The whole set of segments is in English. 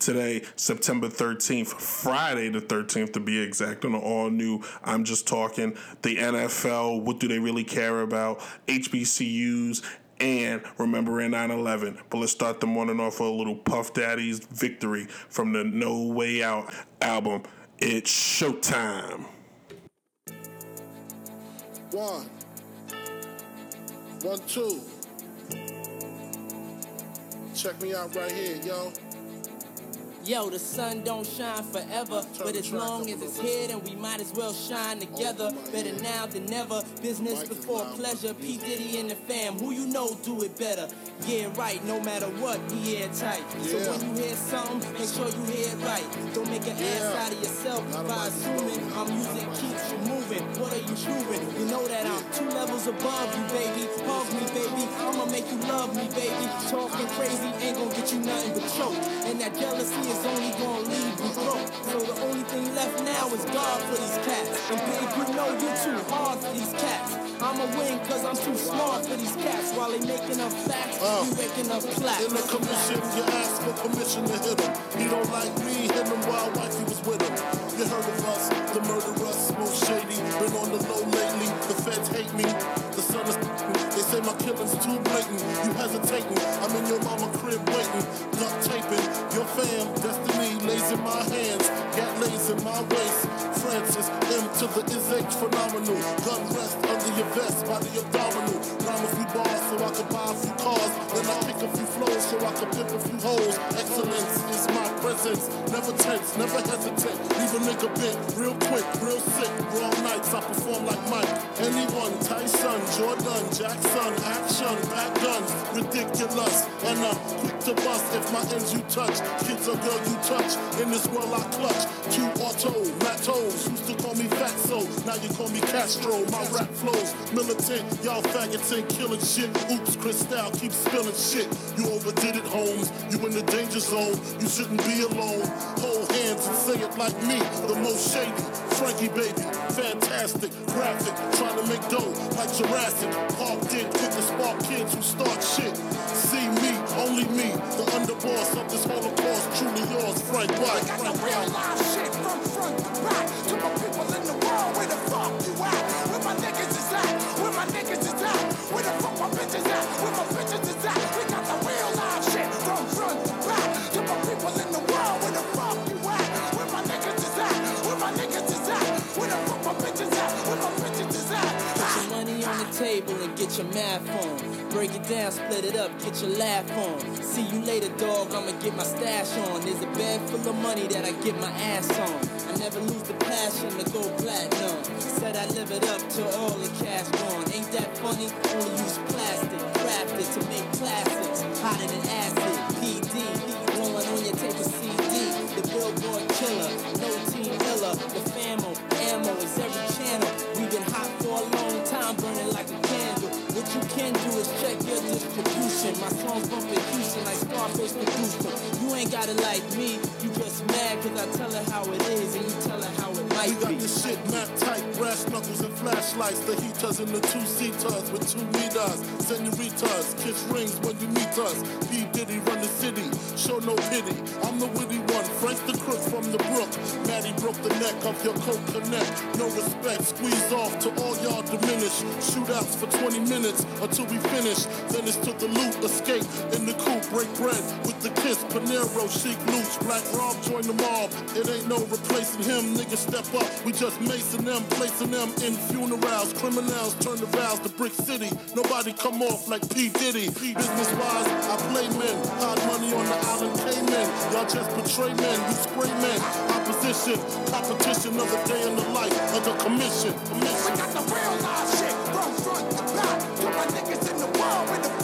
today, September 13th, Friday the 13th to be exact, on an all new I'm Just Talking, the NFL, what do they really care about, HBCUs, and remembering 9 11. But let's start the morning off with a little Puff Daddy's victory from the No Way Out album. It's showtime. One. One, two. Check me out right here, yo. Yo, the sun don't shine forever, but as long as it's here, then we might as well shine together. Better now than never. Business before pleasure. P Diddy and the fam, who you know do it better. Yeah, right. No matter what, we airtight. So when you hear something, make sure you hear it right. Don't make an ass out of yourself by assuming our music keeps you moving. What are you proving? You know that I'm two levels above you, baby. Hug me, baby. I'ma make you love me, baby. Talking crazy ain't gonna get you nothing but choke. And that jealousy is only gonna leave you broke. So the only thing left now is God for these cats. And babe, you know you're too hard for these cats. I'ma win cause I'm too smart for these cats. While they making up facts, Uh, you waking up plaques. In the commission, you ask for permission to hit him. He don't like killing's too blatant. You hesitating, I'm in your mama crib waiting. Duct taping, your fam, destiny lays in my hands. Gat lays in my waist. Francis, M to the is H phenomenal. Gun rest under your vest by the abdominal. Bars so I can buy a few cars. Then I kick a few flows so I can pimp a few holes. Excellence is my presence. Never tense, never hesitate. Leave a nigga bent real quick, real sick. Raw nights I perform like Mike. Anyone, Tyson, Jordan, Jackson, action, pack guns, ridiculous. And I'm quick to bust if my ends you touch. Kids or girl you touch. In this world I clutch. Q auto, Matos. Used to call me Fatso. Now you call me Castro. My rap flows militant. Y'all faggots ain't killing shit. Oops, Chris Cristal keep spilling shit. You overdid it, Holmes. You in the danger zone. You shouldn't be alone. Hold hands and say it like me. The most shady. Frankie baby. Fantastic. Graphic. Trying to make dough like Jurassic. Parked in. Quick to spark kids who start shit. See me, only me. The underboss of this holocaust. Truly yours, Frank White. got the Break it down, split it up, get your laugh on. See you later, dog. I'ma get my stash on. There's a bag full of money that I get my ass on. I never lose the passion to go platinum. Said I live it up till all the cash gone. Ain't that funny? Only use plastic, crafted to make classics. Hotter than acid, My songs bumping Houston like Scarface produced them. You ain't got it like me. You just mad cause I tell her how it is and you tell her how it might We got be. this shit map tight, brass knuckles and flashlights. The heaters and the two seaters with two meters. Senoritas, kiss rings when you meet us. P. Diddy run the city, show no pity. I'm the witty one, Frank the crook from the brook. Maddie broke the neck of your coat connect. No respect, squeeze off to all y'all diminish. Shootouts for 20 minutes until we finish. Then it's to the loot, escape in the coupe, break bread with the kiss. Panero, chic loose, black Rob join the mob. It ain't no replacing him, niggas step up. We just macing them, placing them in funerals. Criminals turn the vows to Brick City. Nobody come off like P. Diddy. Business wise, I play men. Hard money on the island Cayman. Y'all just betray men, we spray men. Opposition, competition of a day in the life of the commission. We commission. got the real live shit from front to back. To my niggas in the world, where the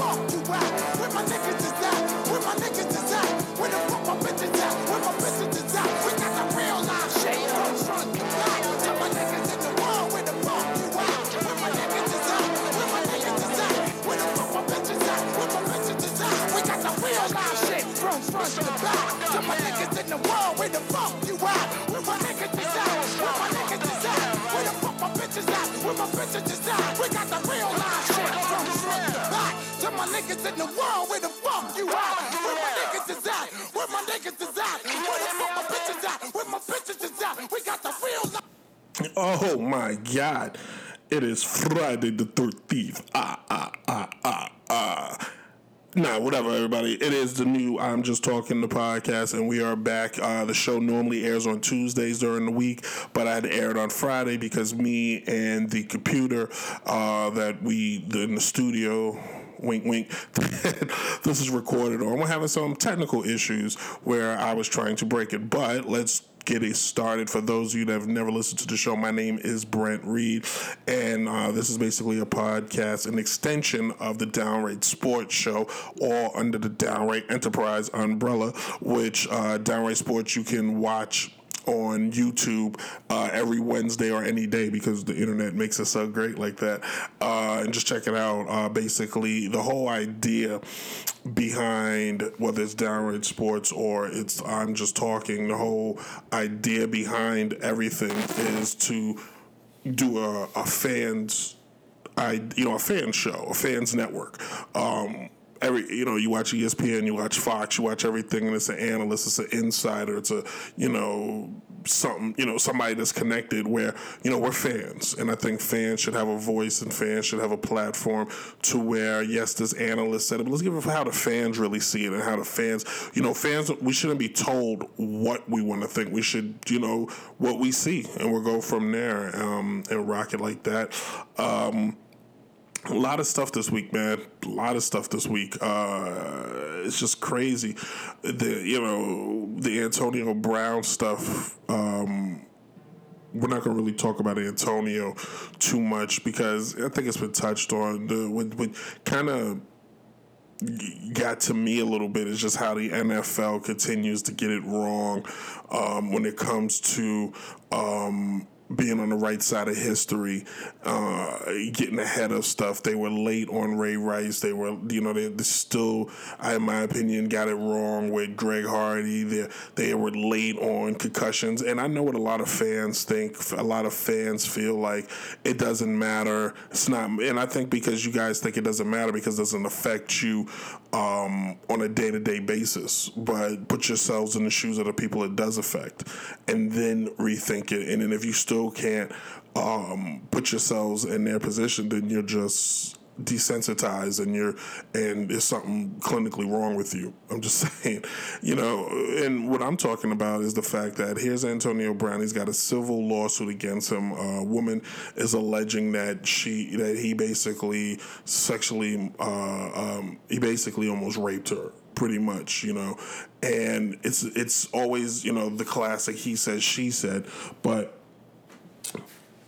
the back. My niggas in the world where the fuck you at? Where my niggas is at? Where my niggas is at? Where the fuck my bitches at? Where my bitches is at? We got the real shit from front to back. My niggas in the world where the fuck you at? Where my niggas is at? Where my niggas is at? Where the fuck my bitches at? Where my bitches is at? We got the real. Oh my god. It is Friday the 13th. Ah, ah, ah, ah, ah. Nah, whatever, everybody. It is the new I'm Just Talking the podcast, and we are back. Uh, the show normally airs on Tuesdays during the week, but I had aired on Friday because me and the computer uh, that we in the studio wink wink this is recorded on we're having some technical issues where i was trying to break it but let's get it started. For those of you that have never listened to the show, my name is Brent Reed, and uh, this is basically a podcast, an extension of the Downright Sports Show, all under the Downright Enterprise umbrella, which uh, Downright Sports you can watch on YouTube uh, every Wednesday or any day because the internet makes it so great like that. Uh, and just check it out. Uh, basically, the whole idea behind whether it's downright sports or it's I'm just talking, the whole idea behind everything is to do a, a fans. I you know a fan show, a fans network. Um, every you know you watch ESPN, you watch Fox, you watch everything, and it's an analyst, it's an insider, it's a you know something you know somebody that's connected. Where you know we're fans, and I think fans should have a voice, and fans should have a platform to where yes, this analyst said it, but let's give it how the fans really see it, and how the fans you know fans we shouldn't be told what we want to think. We should you know what we see, and we'll go from there um, and rock it like that. Um, a lot of stuff this week, man. A lot of stuff this week. Uh, it's just crazy. The you know the Antonio Brown stuff. Um, we're not to really talk about Antonio too much because I think it's been touched on. The what kind of got to me a little bit is just how the NFL continues to get it wrong um, when it comes to. Um, being on the right side of history, uh, getting ahead of stuff. They were late on Ray Rice. They were, you know, they, they still, in my opinion, got it wrong with Greg Hardy. They, they were late on concussions. And I know what a lot of fans think. A lot of fans feel like it doesn't matter. It's not, and I think because you guys think it doesn't matter because it doesn't affect you um, on a day to day basis. But put yourselves in the shoes of the people it does affect and then rethink it. And then if you still still can't um, put yourselves in their position, then you're just desensitized and you're and there's something clinically wrong with you. I'm just saying, you know, and what I'm talking about is the fact that here's Antonio Brown. He's got a civil lawsuit against him. A woman is alleging that she that he basically sexually uh, um, he basically almost raped her pretty much, you know. And it's it's always, you know, the classic he says she said, but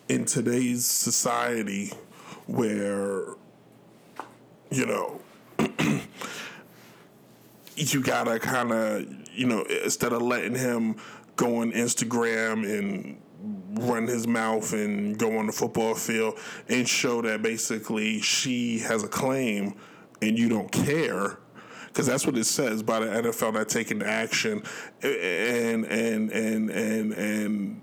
in today's society where you know you gotta kind of you know instead of letting him go on instagram and run his mouth and go on the football field and show that basically she has a claim and you don't care because that's what it says by the NFL not taking action and and and and and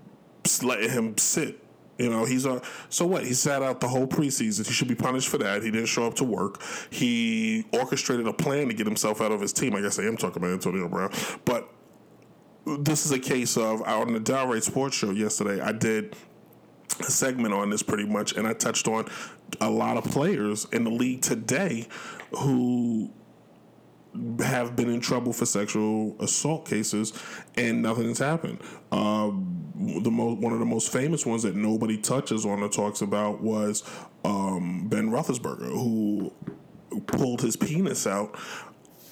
letting him sit you know, he's a so what? He sat out the whole preseason. He should be punished for that. He didn't show up to work. He orchestrated a plan to get himself out of his team. I guess I am talking about Antonio Brown, but this is a case of out on the Downright Sports Show yesterday. I did a segment on this pretty much, and I touched on a lot of players in the league today who have been in trouble for sexual assault cases, and nothing has happened. Um, the most one of the most famous ones that nobody touches on or talks about was um, Ben Roethlisberger, who pulled his penis out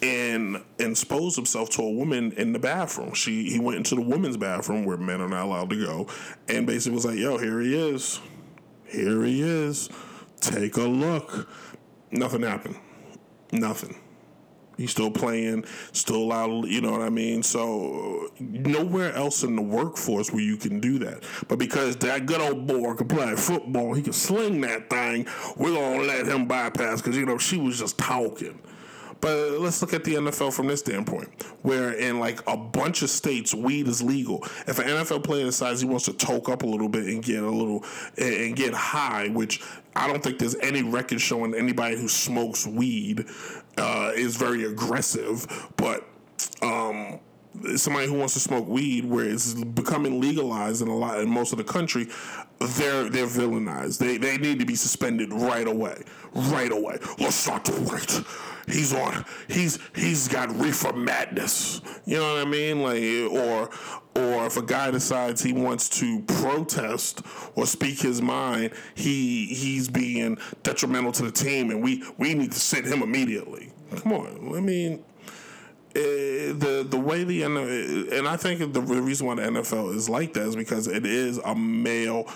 and exposed himself to a woman in the bathroom. She he went into the women's bathroom where men are not allowed to go, and basically was like, "Yo, here he is, here he is. Take a look." Nothing happened. Nothing. He's still playing, still out, you know what I mean? So, nowhere else in the workforce where you can do that. But because that good old boy can play football, he can sling that thing, we're going to let him bypass because, you know, she was just talking. But let's look at the NFL from this standpoint, where in like a bunch of states, weed is legal. If an NFL player decides he wants to toke up a little bit and get a little and get high, which I don't think there's any record showing anybody who smokes weed uh, is very aggressive, but um, somebody who wants to smoke weed, where it's becoming legalized in a lot in most of the country, they're they're villainized. They they need to be suspended right away, right away. Let's not wait. He's on. He's he's got reefer madness. You know what I mean? Like or or if a guy decides he wants to protest or speak his mind, he he's being detrimental to the team, and we we need to sit him immediately. Come on, I mean. Uh, the the way the and I think the reason why the NFL is like that is because it is a male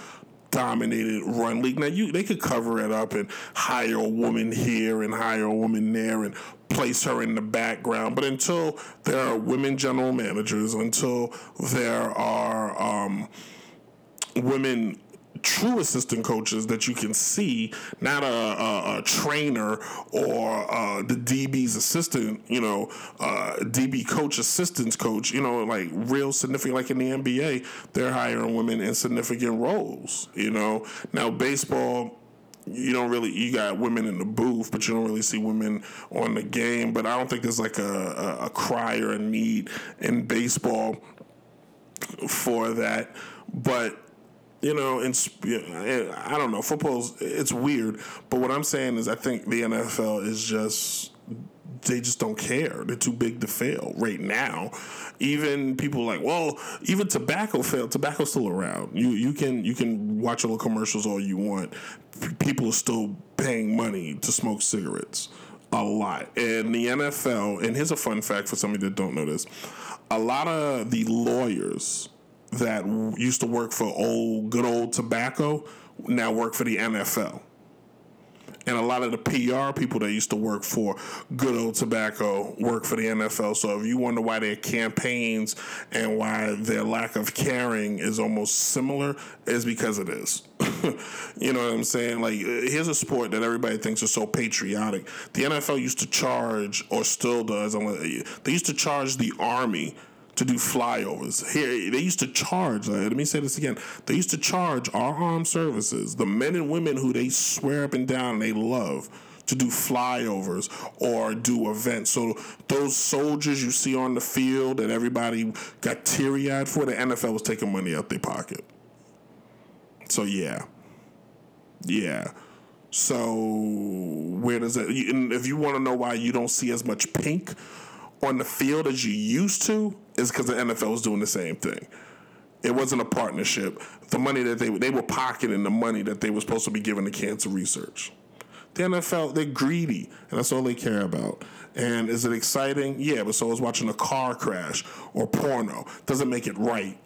dominated run league. Now you they could cover it up and hire a woman here and hire a woman there and place her in the background. But until there are women general managers, until there are um, women true assistant coaches that you can see, not a, a, a trainer or uh, the DB's assistant, you know, uh, DB coach, assistants coach, you know, like real significant, like in the NBA, they're hiring women in significant roles, you know. Now, baseball, you don't really you got women in the booth, but you don't really see women on the game. But I don't think there's like a, a, a cry or a need in baseball for that. But you know, and I don't know, football's it's weird, but what I'm saying is I think the NFL is just they just don't care. They're too big to fail right now. Even people like, well, even tobacco failed. Tobacco's still around. You you can you can watch all the commercials all you want. People are still paying money to smoke cigarettes. A lot. And the NFL, and here's a fun fact for somebody that don't know this. A lot of the lawyers that used to work for old good old tobacco now work for the NFL. And a lot of the PR people that used to work for good old tobacco work for the NFL. So if you wonder why their campaigns and why their lack of caring is almost similar, is because it is. you know what I'm saying? Like, here's a sport that everybody thinks is so patriotic. The NFL used to charge, or still does, they used to charge the Army to do flyovers. Here, they used to charge, uh, let me say this again, they used to charge our armed services, the men and women who they swear up and down they love, to do flyovers or do events. So those soldiers you see on the field that everybody got teary eyed for, the NFL was taking money out their pocket. So yeah. Yeah. So where does it? If you want to know why you don't see as much pink on the field as you used to, is because the NFL was doing the same thing. It wasn't a partnership. The money that they they were pocketing the money that they were supposed to be giving to cancer research. The NFL they're greedy, and that's all they care about. And is it exciting? Yeah, but so is watching a car crash or porno. Doesn't make it right.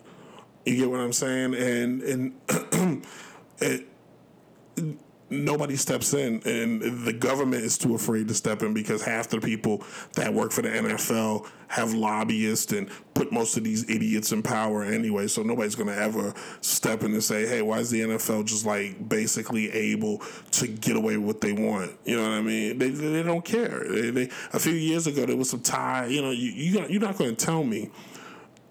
You get what I'm saying? And and it, nobody steps in, and the government is too afraid to step in because half the people that work for the NFL have lobbyists and put most of these idiots in power anyway. So nobody's going to ever step in and say, "Hey, why is the NFL just like basically able to get away with what they want?" You know what I mean? They they don't care. They, they, a few years ago, there was some tie. You know, you, you you're not going to tell me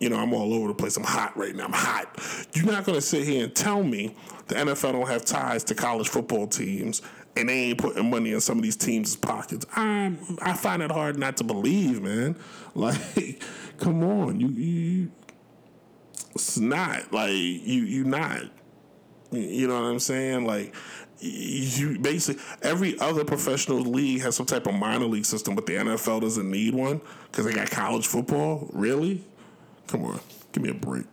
you know, I'm all over the place. I'm hot right now. I'm hot. You're not going to sit here and tell me the NFL don't have ties to college football teams and they ain't putting money in some of these teams' pockets. I I find it hard not to believe, man. Like, come on, you you. It's not like you you not. You know what I'm saying? Like you basically every other professional league has some type of minor league system, but the NFL doesn't need one because they got college football. Really? Come on, give me a break.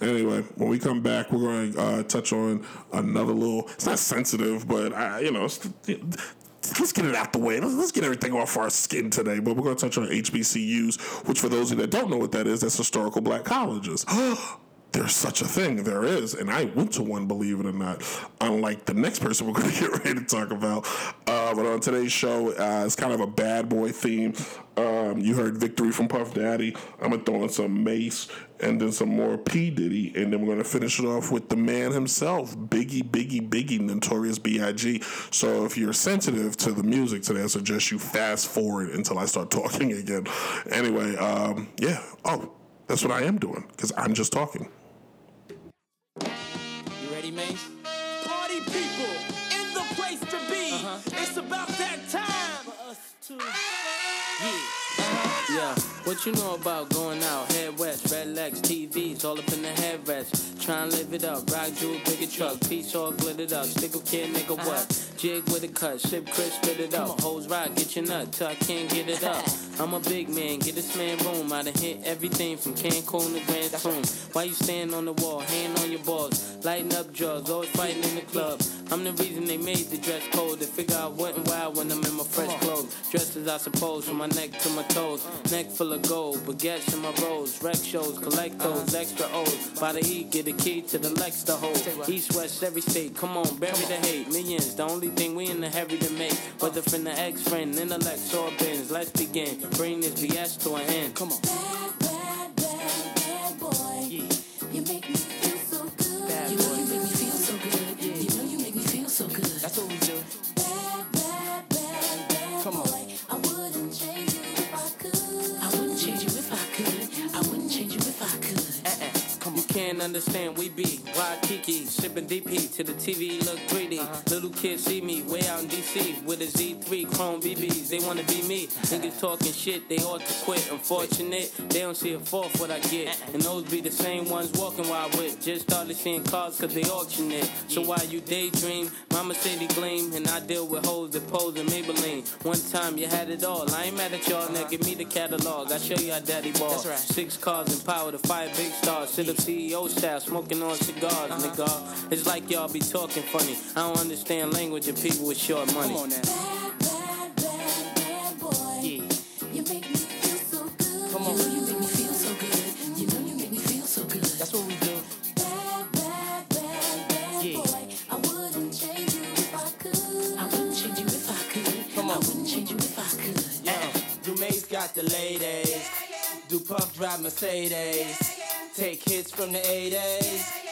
Anyway, when we come back, we're going to uh, touch on another little. It's not sensitive, but I, you know, let's get it out the way. Let's, get everything off our skin today. But we're going to touch on HBCUs, which for those of you that don't know what that is, that's historical black colleges. There's such a thing. There is. And I went to one, believe it or not, unlike the next person we're going to get ready to talk about. Uh, but on today's show, uh, it's kind of a bad boy theme. Um, you heard Victory from Puff Daddy. I'm going to throw in some Mase and then some more P. Diddy. And then we're going to finish it off with the man himself, Biggie, Biggie, Biggie, Notorious B.I.G. So if you're sensitive to the music today, I suggest you fast forward until I start talking again. Anyway, um, yeah. Oh, that's what I am doing because I'm just talking. What you know about going out? Head west, red legs, TVs, all up in the headrest. Try and live it up. Rock jewel, bigger truck, piece all glittered up. Stick a kid, nigga, what? Jig with a cut, sip crisp, spit it up. Hoes rock, get your nut till I can't get it up. I'm a big man, get this man room. I done hit everything from Cancun to Grand Tune. Why you stand on the wall, hand on your balls, lighting up drugs, always fighting in the club. I'm the reason they made the dress code. They figure I went wild when I'm in my fresh clothes. Dressed as I suppose, from my neck to my toes. Neck full of gold, baguettes in my rolls. Rec shows, collect those uh-huh. extra O's. By the E, get a key to the Lex to hold. East, west, every state. Come on, bury the hate. Millions, the only thing we in the heavy to make. Whether from the ex friend, intellect, or bins. Let's begin. Bring this BS to an end. Come on. Understand, we be Waikiki, shipping DP to the TV, look 3D. Uh-huh. Little kids see me way out in DC with a Z3 Chrome BBs. They wanna be me. Uh-huh. Niggas talking shit, they ought to quit. Unfortunate, they don't see a fourth what I get. Uh-uh. And those be the same ones walking while I with. Just started seeing cars cause they auction it. So while you daydream, mama say they gleam, and I deal with hoes that pose in Maybelline. One time you had it all. I ain't mad at y'all, now uh-huh. give me the catalog. I show you how daddy ball. Right. Six cars and power to five big stars. Sit up CEO style, smoking on cigars, Uh-huh. nigga. It's like y'all be talking funny. I don't understand language of people with short money. Come on now. Bad, bad, bad, bad. You make me feel so good. Come on. You know you make me feel so good. You know you make me feel so good. That's what we do. Bad, bad, bad, bad Yeah. I wouldn't change you if I could. I wouldn't change you if I could. Come on. I wouldn't change you if Yeah, Dumaze got the ladies. Do Puff drive Mercedes. Take hits from the 80s.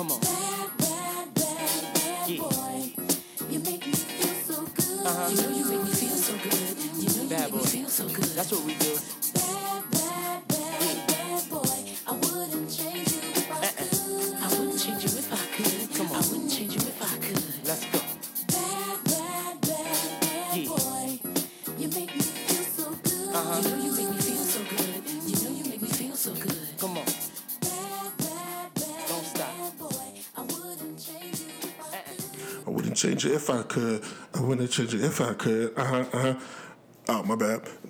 Come on. Bad, bad, bad, bad Yeah. boy. You make me feel so good. Uh-huh. You know you make me feel so good. You know you Bad make me boy. feel so good. That's what we do. Change it if I could. I wouldn't change it if I could. Uh huh. Uh huh. Oh my bad.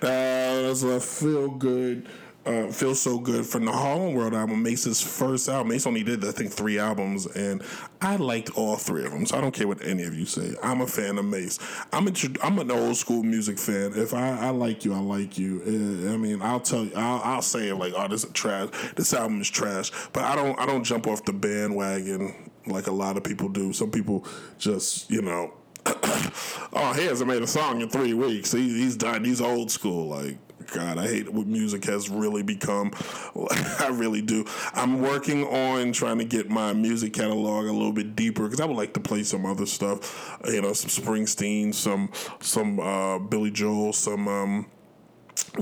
That's a feel good. Uh, feel so good from the Harlem World album, Mase's first album. Mase only did, I think, three albums, and I liked all three of them. So I don't care what any of you say. I'm a fan of Mase. I'm a, I'm an old school music fan. If I, I like you, I like you. Uh, I mean, I'll tell you, I'll, I'll say it like, oh, this is trash. This album is trash. But I don't, I don't jump off the bandwagon like a lot of people do. Some people just, you know, oh, he hasn't made a song in three weeks. He, he's done. He's old school. Like, God, I hate what music has really become. I really do. I'm working on trying to get my music catalog a little bit deeper because I would like to play some other stuff. You know, some Springsteen, some some uh, Billy Joel, some. Um,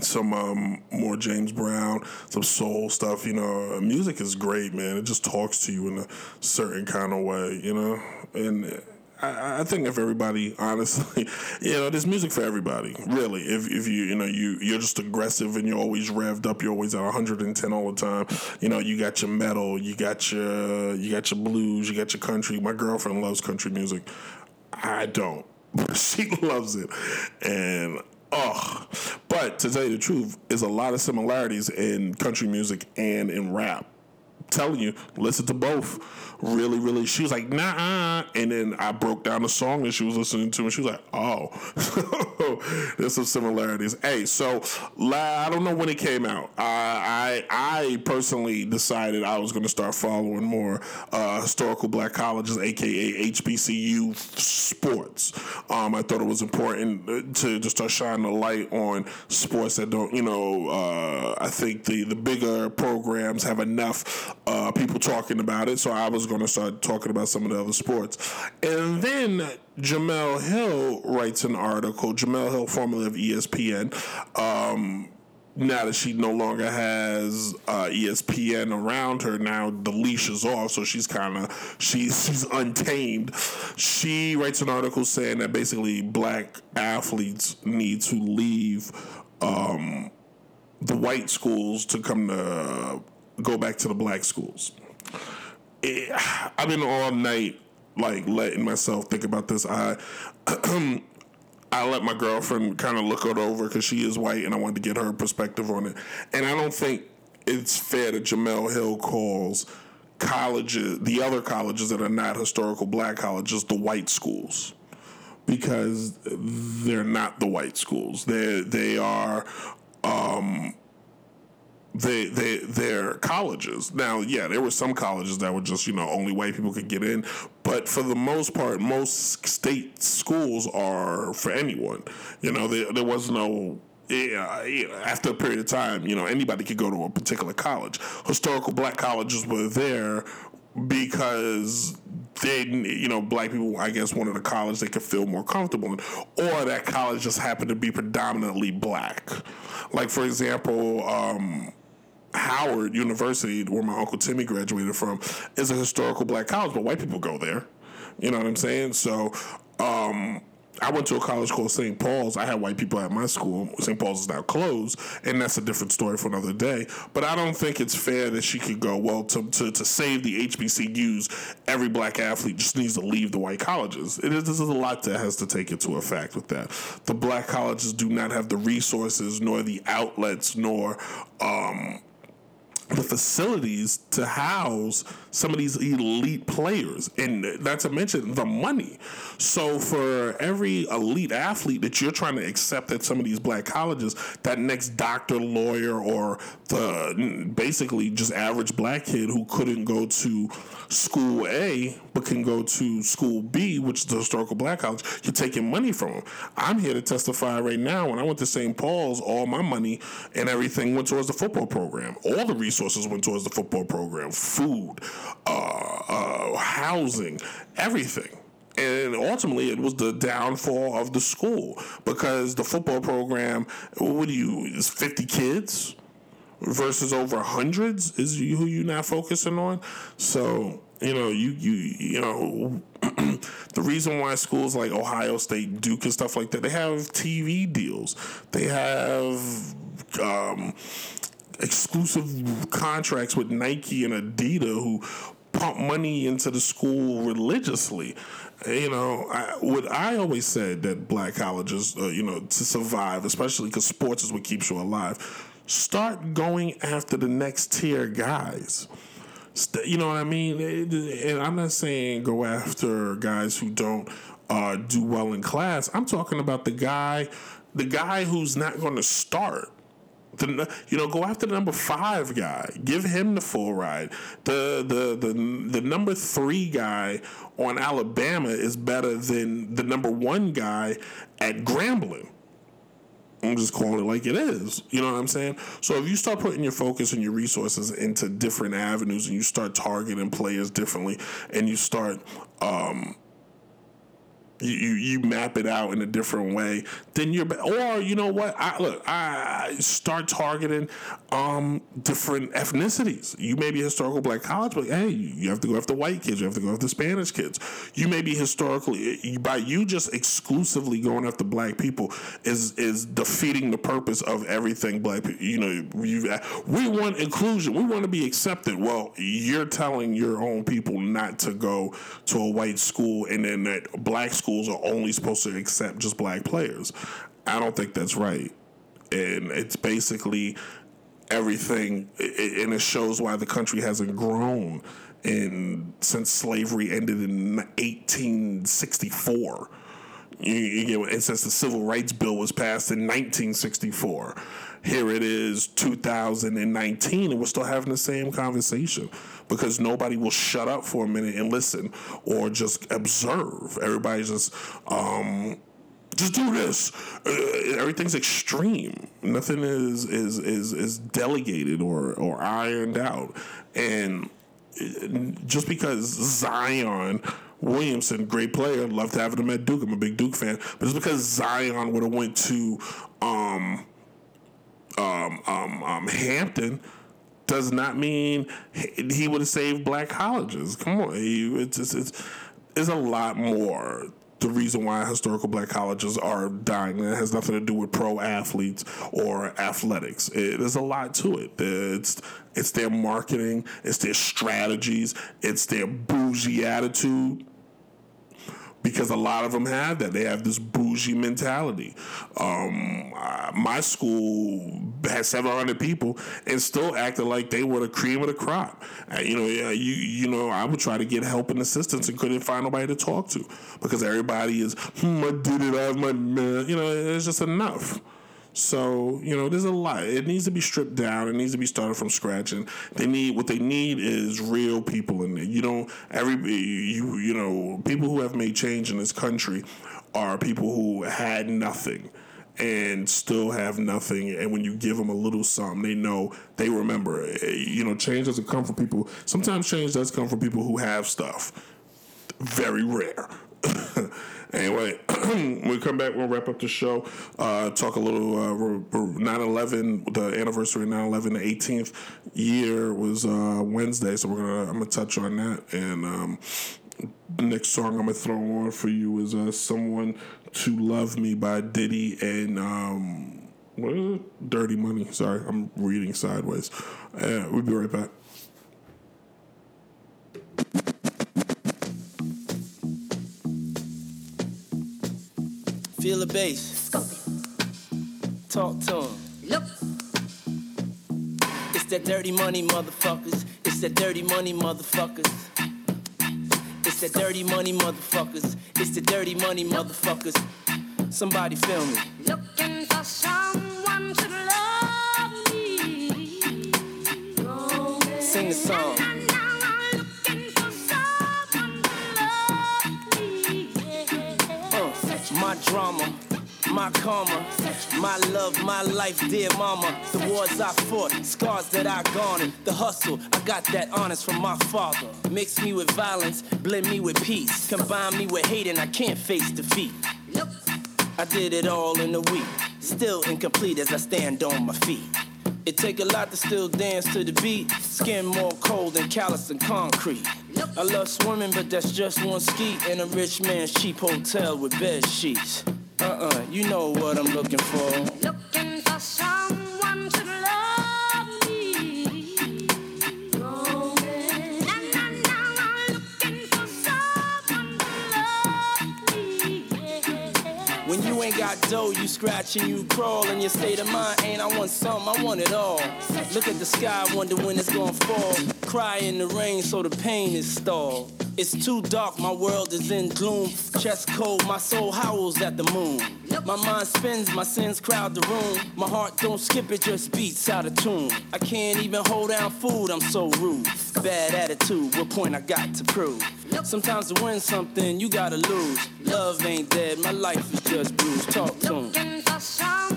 some um, more James Brown, some soul stuff. You know, music is great, man. It just talks to you in a certain kind of way, you know. And I, I think if everybody, honestly, you know, there's music for everybody, really. If if you you know you you're just aggressive and you're always revved up, you're always at 110 all the time. You know, you got your metal, you got your you got your blues, you got your country. My girlfriend loves country music. I don't, she loves it, and oh, but to tell you the truth, is a lot of similarities in country music and in rap. I'm telling you, listen to both. Really, really. She was like, nah, and then I broke down the song that she was listening to, and she was like, oh, there's some similarities. Hey, so I don't know when it came out. I I personally decided I was going to start following more uh, historical black colleges, aka HBCU sports. Um, I thought it was important uh, to just start shining a light on sports that don't, you know. Uh, I think the the bigger programs have enough uh, people talking about it, so I was going to start talking about some of the other sports, and then. Jemele Hill writes an article. Jemele Hill, formerly of ESPN, um, now that she no longer has uh, ESPN around her, now the leash is off, so she's kind of she's she's untamed. She writes an article saying that basically black athletes need to leave um, the white schools to come to go back to the black schools. I've been all night like letting myself think about this. I I let my girlfriend kind of look it over because she is white, and I wanted to get her perspective on it. And I don't think it's fair that Jemele Hill calls colleges, the other colleges that are not historical black colleges, the white schools, because they're not the white schools. They they are. Um, they they they're colleges now. Yeah, there were some colleges that were just you know only white people could get in, but for the most part, most state schools are for anyone. You know, there there was no. Yeah, yeah, after a period of time, you know, anybody could go to a particular college. Historical black colleges were there because they, you know, black people, I guess, wanted a college they could feel more comfortable in, or that college just happened to be predominantly black. Like, for example, um, Howard University, where my uncle Timmy graduated from, is a historical black college, but white people go there. You know what I'm saying? So, um, I went to a college called St. Paul's. I had white people at my school. St. Paul's is now closed, and that's a different story for another day. But I don't think it's fair that she could go, well, to, to, to save the HBCUs, every black athlete just needs to leave the white colleges. It is, there's a lot that has to take into effect with that. The black colleges do not have the resources, nor the outlets, nor. Um, the facilities to house some of these elite players, and not to mention the money. So, for every elite athlete that you're trying to accept at some of these black colleges, that next doctor, lawyer, or the basically just average black kid who couldn't go to school A but can go to school B, which is the historical black college, you're taking money from them. I'm here to testify right now. When I went to St. Paul's, all my money and everything went towards the football program. All the resources went towards the football program food, uh, uh, housing, everything. And ultimately, it was the downfall of the school because the football program, what do you, is 50 kids versus over hundreds is who you're not focusing on. So, you know, you, you, you know, the reason why schools like Ohio State, Duke, and stuff like that, they have TV deals. They have, um, exclusive contracts with Nike and Adidas who pump money into the school religiously. You know, I, what I always said that black colleges, uh, you know, to survive, especially because sports is what keeps you alive, start going after the next tier guys. You know what I mean? And I'm not saying go after guys who don't uh, do well in class. I'm talking about the guy, the guy who's not going to start. The, you know, go after the number five guy. Give him the full ride. The the the the number three guy on Alabama is better than the number one guy at Grambling. I'm just calling it like it is. You know what I'm saying? So if you start putting your focus and your resources into different avenues and you start targeting players differently and you start um you, you, you map it out in a different way, then you're or you know what? I look, I start targeting um different ethnicities. You may be historical black college, but hey, you have to go after white kids, you have to go after Spanish kids. You may be historically by you just exclusively going after black people is is defeating the purpose of everything black people. You know, you we want inclusion, we want to be accepted. Well, you're telling your own people not to go to a white school, and then that black schools are only supposed to accept just black players. I don't think that's right, and it's basically everything, and it shows why the country hasn't grown in since slavery ended in 1864. You, you get it says the Civil Rights Bill was passed in 1964. Here it is, 2019, and we're still having the same conversation because nobody will shut up for a minute and listen or just observe. Everybody's just um, just do this. Uh, everything's extreme. Nothing is is is is delegated or or ironed out. And uh, just because Zion Williamson, great player, loved having him at Duke. I'm a big Duke fan. But just because Zion would have went to um, um, um, um, Hampton does not mean he would have saved black colleges. Come on, it's it's, it's, it's a lot more the reason why historical black colleges are dying. It has nothing to do with pro athletes or athletics. It, there's a lot to it. It's it's their marketing, it's their strategies, it's their bougie attitude because a lot of them have that. They have this bougie mentality. Um, uh, my school had 700 people and still acted like they were the cream of the crop. Uh, you know, you you know, I would try to get help and assistance and couldn't find nobody to talk to because everybody is, hmm, I did it, I have my. You know, it's just enough. So you know, there's a lot. It needs to be stripped down. It needs to be started from scratch. And they need what they need is real people in there. You don't every you you know people who have made change in this country are people who had nothing and still have nothing. And when you give them a little something, they know they remember. You know, change doesn't come from people. Sometimes change does come from people who have stuff. Very rare. Anyway, we come back, we'll wrap up the show. Uh, talk a little uh, 9 11, the anniversary of 9 11, the 18th year was uh, Wednesday, so we're gonna I'm gonna touch on that. And um, next song I'm gonna throw on for you is uh, "Someone to Love Me" by Diddy and. Um, what is it? Dirty Money. Sorry, I'm reading sideways. Uh, we'll be right back. Feel the bass. Talk to him. Look, It's that dirty money, motherfuckers. It's that dirty money, motherfuckers. It's that dirty money, motherfuckers. It's the dirty money, motherfuckers. Somebody feel me. Drama, my karma, my love, my life, dear mama. The wars I fought, scars that I garnered, the hustle, I got that honest from my father. Mix me with violence, blend me with peace, combine me with hate, and I can't face defeat. Look, I did it all in a week, still incomplete as I stand on my feet. It take a lot to still dance to the beat, skin more cold than callous and concrete. I love swimming, but that's just one ski in a rich man's cheap hotel with bed sheets. Uh-uh, you know what I'm looking for. Got dough, you scratch and you crawl, and your state of mind ain't I want some, I want it all. Look at the sky, wonder when it's gonna fall. Cry in the rain, so the pain is stalled. It's too dark, my world is in gloom. Chest cold, my soul howls at the moon. My mind spins, my sins crowd the room. My heart don't skip, it just beats out of tune. I can't even hold down food, I'm so rude. Bad attitude, what point I got to prove? Sometimes to win something, you gotta lose. Love ain't dead, my life is just bruised. Talk to 'em.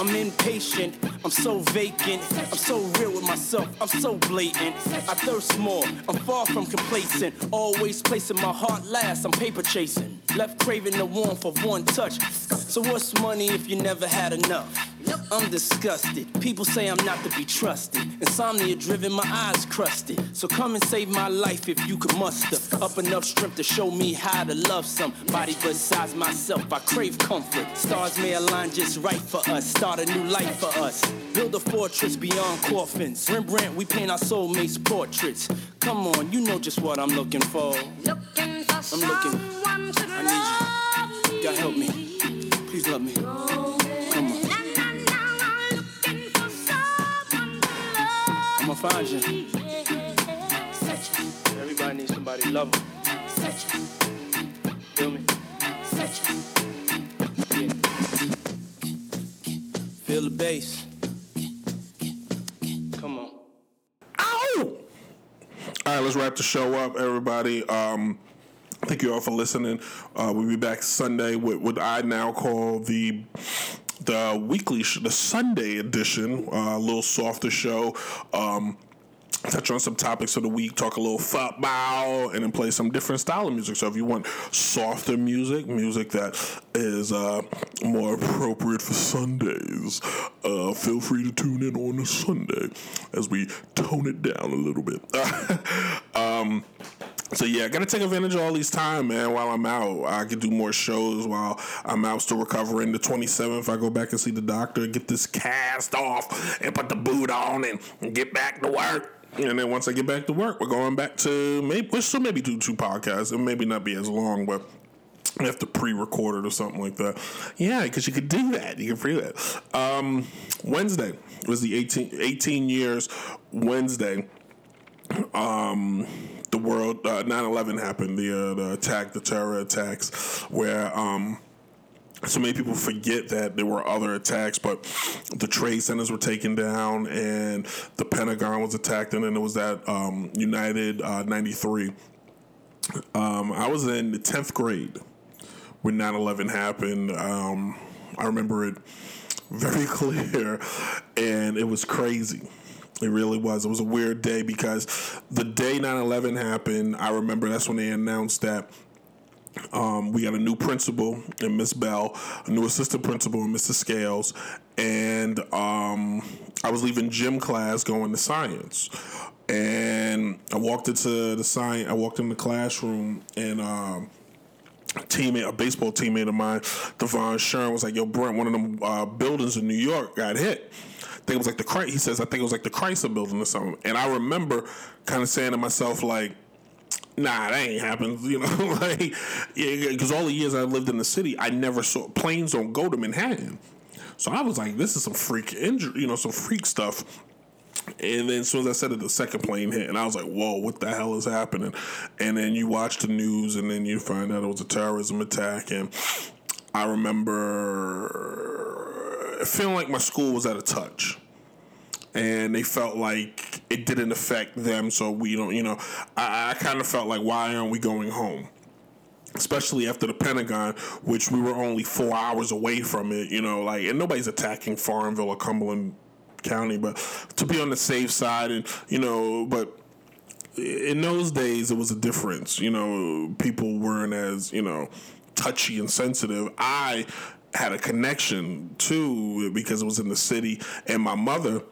I'm impatient, I'm so vacant, I'm so real with myself, I'm so blatant. I thirst more, I'm far from complacent, always placing my heart last, I'm paper chasing. Left craving the warmth of one touch. So what's money if you never had enough? I'm disgusted. People say I'm not to be trusted. Insomnia driven, my eyes crusted. So come and save my life if you could muster up enough strength to show me how to love somebody besides myself. I crave comfort. Stars may align just right for us. Start a new life for us. Build a fortress beyond coffins. Rembrandt, we paint our soulmates' portraits. Come on, you know just what I'm looking for. Looking for I'm looking. someone to I need love me. God help me. Please love me. Find you. Everybody needs somebody to love them. Feel me? Yeah. Feel the bass. Come on. Ow! All right, let's wrap the show up, everybody. Um, thank you all for listening. Uh, we'll be back Sunday with what I now call the the weekly, sh- the Sunday edition, uh, a little softer show. Um, touch on some topics of the week, talk a little football, and then play some different style of music. So if you want softer music, music that is uh, more appropriate for Sundays, uh, feel free to tune in on a Sunday as we tone it down a little bit. um, so yeah, I gotta take advantage of all these time, man. While I'm out, I can do more shows while I'm out, still recovering. The 27th, I go back and see the doctor, get this cast off, and put the boot on, and, get back to work. And then once I get back to work, we're going back to maybe we'll still maybe do two podcasts. It maybe not be as long, but I have to pre-record it or something like that. Yeah, because you could do that. You can pre that. Um, Wednesday was the 18, 18 years Wednesday um, the world uh, 9-11 happened the, uh, the attack the terror attacks where um, so many people forget that there were other attacks but the trade centers were taken down and the pentagon was attacked and then there was that um, united uh, 93 um, i was in the 10th grade when 9-11 happened. Um, i remember it very clear and it was crazy it really was. It was a weird day because the day 9 11 happened, I remember that's when they announced that um, we got a new principal and Miss Bell, a new assistant principal and Mr. Scales, and um, I was leaving gym class going to science. And I walked into the science, I walked in the classroom and um, teammate, a baseball teammate of mine, Devon Sherman, was like, "Yo, Brent, one of them uh, buildings in New York got hit." Think it was like the Chrysler. He says, "I think it was like the Chrysler building or something." And I remember kind of saying to myself, like, "Nah, that ain't happened." You know, like, because all the years I lived in the city, I never saw planes don't go to Manhattan. So I was like, "This is some freak injury, you know, some freak stuff." And then as soon as I said it, the second plane hit, and I was like, "Whoa, what the hell is happening?" And then you watch the news, and then you find out it was a terrorism attack. And I remember feeling like my school was out of touch, and they felt like it didn't affect them. So we don't, you know, I, I kind of felt like, why aren't we going home? especially after the Pentagon, which we were only four hours away from it, you know, like, and nobody's attacking Farmville or Cumberland County, but to be on the safe side, and, you know, but in those days, it was a difference, you know, people weren't as, you know, touchy and sensitive. I had a connection to because it was in the city, and my mother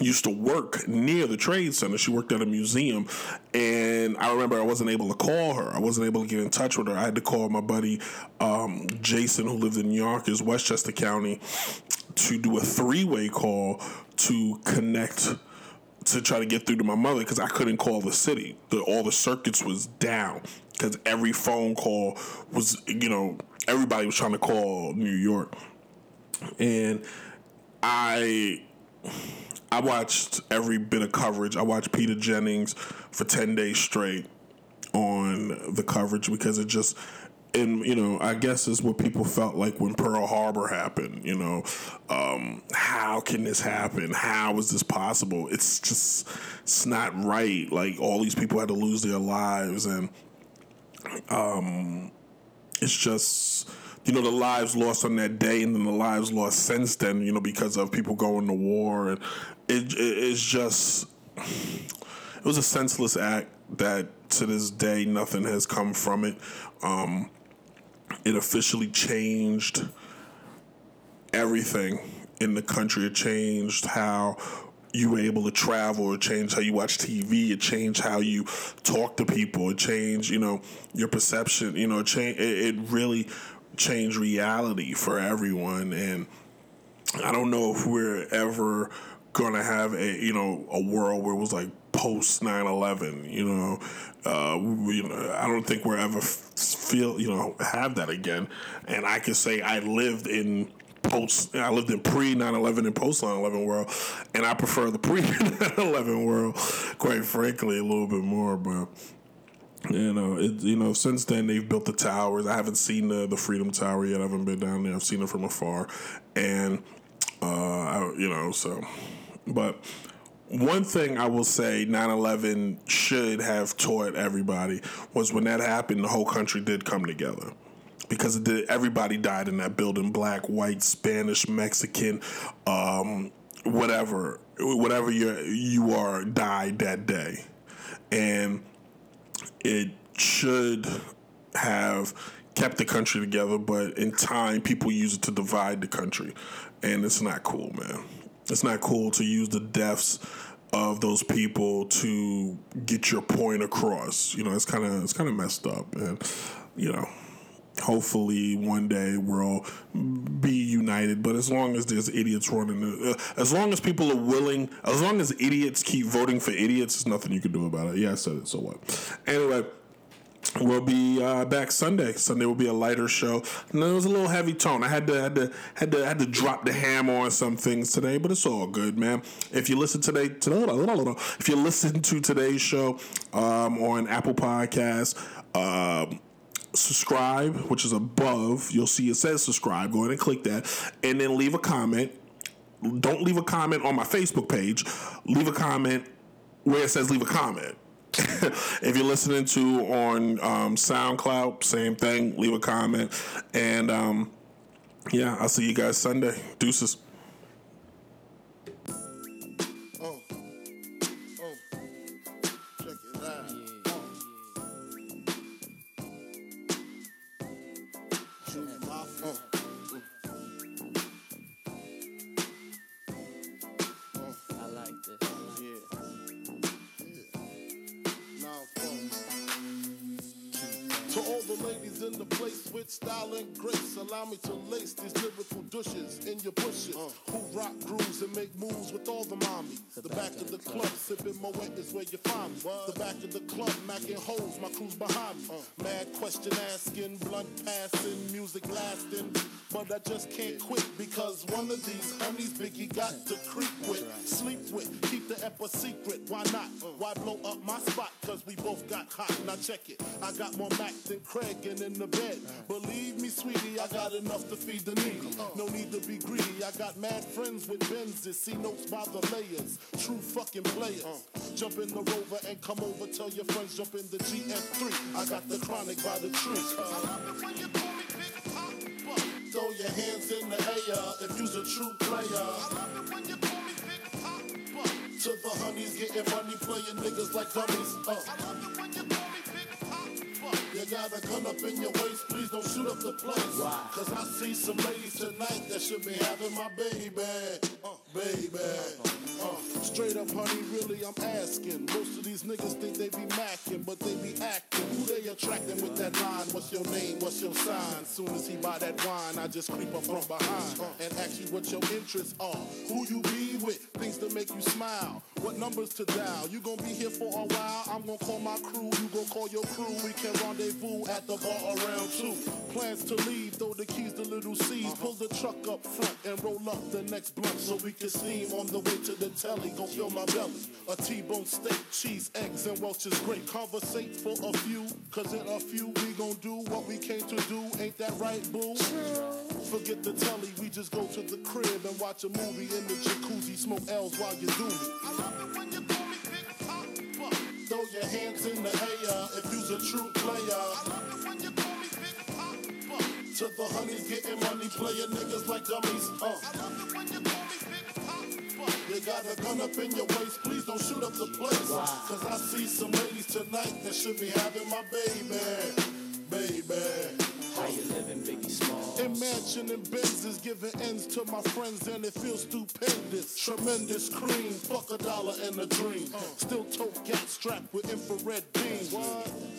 used to work near the trade center. She worked at a museum, and I remember I wasn't able to call her. I wasn't able to get in touch with her. I had to call my buddy um, Jason, who lived in Yonkers, Westchester County, to do a three-way call to connect to try to get through to my mother because I couldn't call the city. The, all the circuits was down because every phone call was, you know, everybody was trying to call New York, and I I watched every bit of coverage. I watched Peter Jennings for 10 days straight on the coverage because it just and you know i guess is what people felt like when pearl harbor happened you know um, how can this happen? How is this possible? It's just it's not right. Like all these people had to lose their lives and um, it's just you know the lives lost on that day and then the lives lost since then you know because of people going to war. And it, it it's just it was a senseless act that to this day nothing has come from it. Um, it officially changed everything in the country. It changed how you were able to travel. It changed how you watch tv it changed how you talk to people. It changed you know your perception. You know it, cha- it, it really changed reality for everyone. And i don't know if we're ever gonna have a you know a world where it was like post 9-11 you know uh we, you know i don't think we're ever feel you know have that again and i can say i lived in post. I lived in pre 9/11 and post 9/11 world, and I prefer the pre 9/11 world, quite frankly, a little bit more. But you know, it, you know, since then they've built the towers. I haven't seen the the Freedom Tower yet. I haven't been down there. I've seen it from afar, and uh, I, you know, so. But one thing I will say 9/11 should have taught everybody was when that happened, the whole country did come together. Because did, everybody died in that building black, white, Spanish, Mexican, um, whatever, whatever you you are died that day. And it should have kept the country together, but in time, people use it to divide the country, and it's not cool, man. It's not cool to use the deaths of those people to get your point across. You know, it's kind of it's kind of messed up, and you know. Hopefully, one day we'll be united. But as long as there's idiots running, uh, as long as people are willing, as long as idiots keep voting for idiots, there's nothing you can do about it. Yeah, I said it. So what? Anyway, We'll be uh, back Sunday. Sunday will be a lighter show. And it was a little heavy tone. I had to had to had to had to drop the hammer on some things today, but it's all good, man. If you listen today, today if you listen to today's show um, on Apple Podcasts, um, subscribe, which is above. You'll see it says subscribe. Go ahead and click that, and then leave a comment. Don't leave a comment on my Facebook page. Leave a comment where it says leave a comment. if you're listening to on um, SoundCloud, same thing. Leave a comment, and um, yeah, I'll see you guys Sunday. Deuces. Rock and make moves with all the mommies. The, back, of the club, sipping Moet is where you find me. The back of the club, macking holes, my crew's behind me. Mad question asking, blunt passing, music lasting. But I just can't quit because one of these honeys Biggie got to creep with, sleep with, keep the ep a secret. Why not? Why blow up my spot? Cause we both got hot. Now check it. I got more Mac than Craig and in the bed. Believe me, sweetie, I got enough to feed the needy. No need to be greedy. I got mad friends with Benzes. See notes by the layers. True fucking players. Jump in the rover and come over. Tell your friends jump in the GS3. I got the chronic by the tree. I love it when you call me Big Poppa. Throw your hands in the air if you's a true player. I love it when you call me Big Poppa. To the honeys getting money, playing niggas like dummies. Uh. You got a gun up in your waist, please don't shoot up the place. Cause I see some ladies tonight that should be having my baby. Uh, baby. Uh, straight up, honey, really, I'm asking. Most of these niggas think they be macking, but they be acting. Who they attracting with that line? What's your name? What's your sign? Soon as he buy that wine, I just creep up from behind and ask you what your interests are. Who you be with? Things to make you smile. What numbers to dial? You gonna be here for a while? I'm gonna call my crew. You gonna call your crew. We can rendezvous at the bar around two. Plans to leave, throw the keys to little C's. Pull the truck up front and roll up the next blunt so we can steam on the way to the telly. Gonna fill my belly. A T-bone steak, cheese, eggs, and Welch's grape. Conversate for a few, cause in a few we gon' do what we came to do. Ain't that right, boo? Forget the telly, we just go to the crib and watch a movie in the jacuzzi. Smoke L's while you do me. I love it when you call me Big Poppa. Throw your hands in the air if you's a true player. I love it when you call me Big Poppa. To the honeys getting money, playing niggas like dummies. Uh. I love it when you call me Big Papa. You got a gun up in your waist, please don't shoot up the place. Cause I see some ladies tonight that should be having my baby. Baby. How you living, Biggie Small? Imagining Benzes giving ends to my friends and it feels stupendous. Tremendous cream, fuck a dollar and a dream. Still tote gat strapped with infrared beams.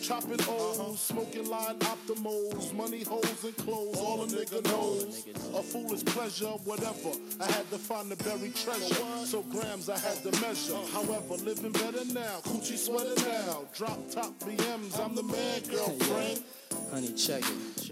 Chopping O's, smoking line optimals, money holes and clothes, all a nigga knows. A foolish pleasure, whatever. I had to find the buried treasure. So grams I had to measure. However, living better now, coochie sweater now. Drop top BMs, I'm the man, girlfriend. Honey, check it.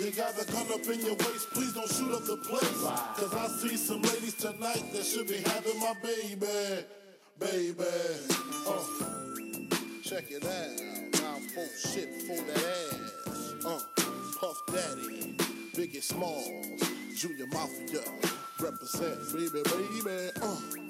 You got a gun up in your waist, please don't shoot up the place. Cause I see some ladies tonight that should be having my baby. Baby. Uh. Check it out. Now full shit for that ass. Uh. Puff Daddy. Biggie Smalls. Junior Mafia. Represent, baby, baby. Uh.